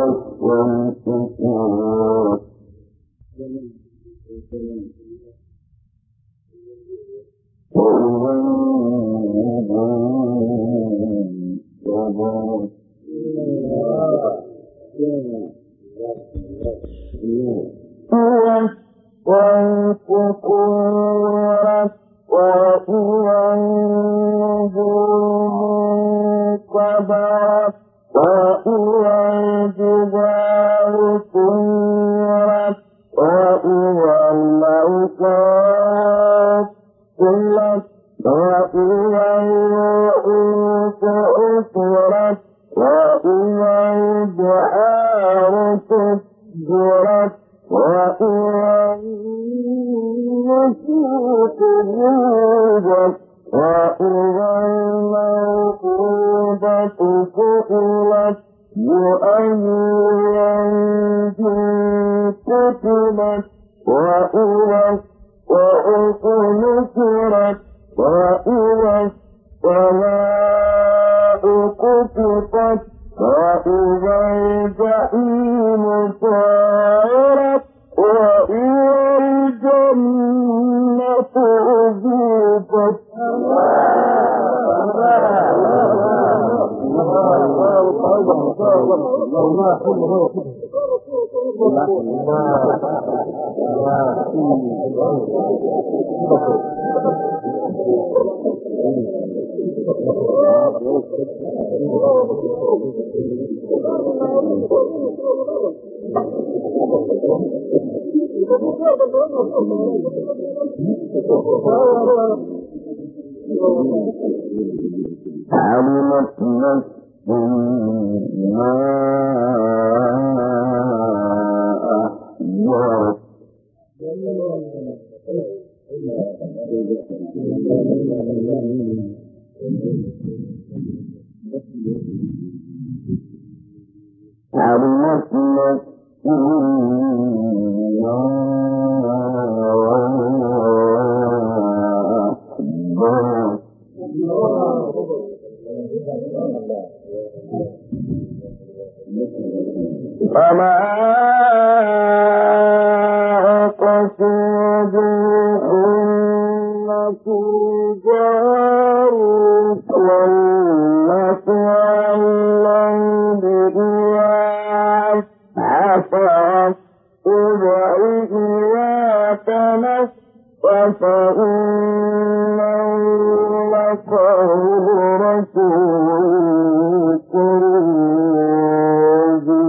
والشمس وإذا النجوم والشمس كورت وإذا النجوم كبرت حشرت وإذا البحار سجرت وإذا النفوس زوجت وإذا الموءودة سئلت بأي ذنب قتلت وإذا الصحف الجحيم سعرت وإذا الجنة أزلفت علمت نفس ما أحضرت ما أحضرت فما أقصد الصبح إذا تنفس إنه لقول رسول كريم ذي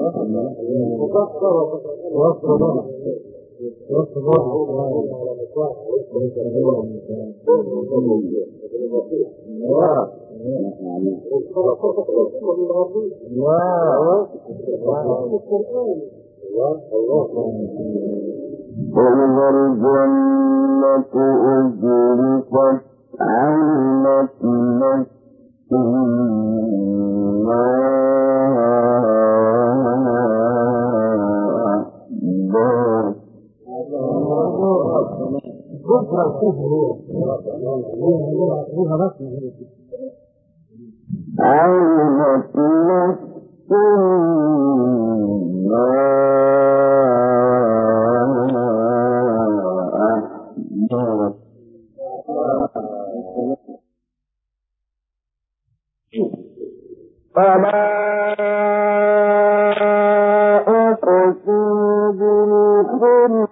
أكبر وكفر وكفر الله الله. وإذا الجنة أزلفت علمت نفس ما علمت نفس ما فما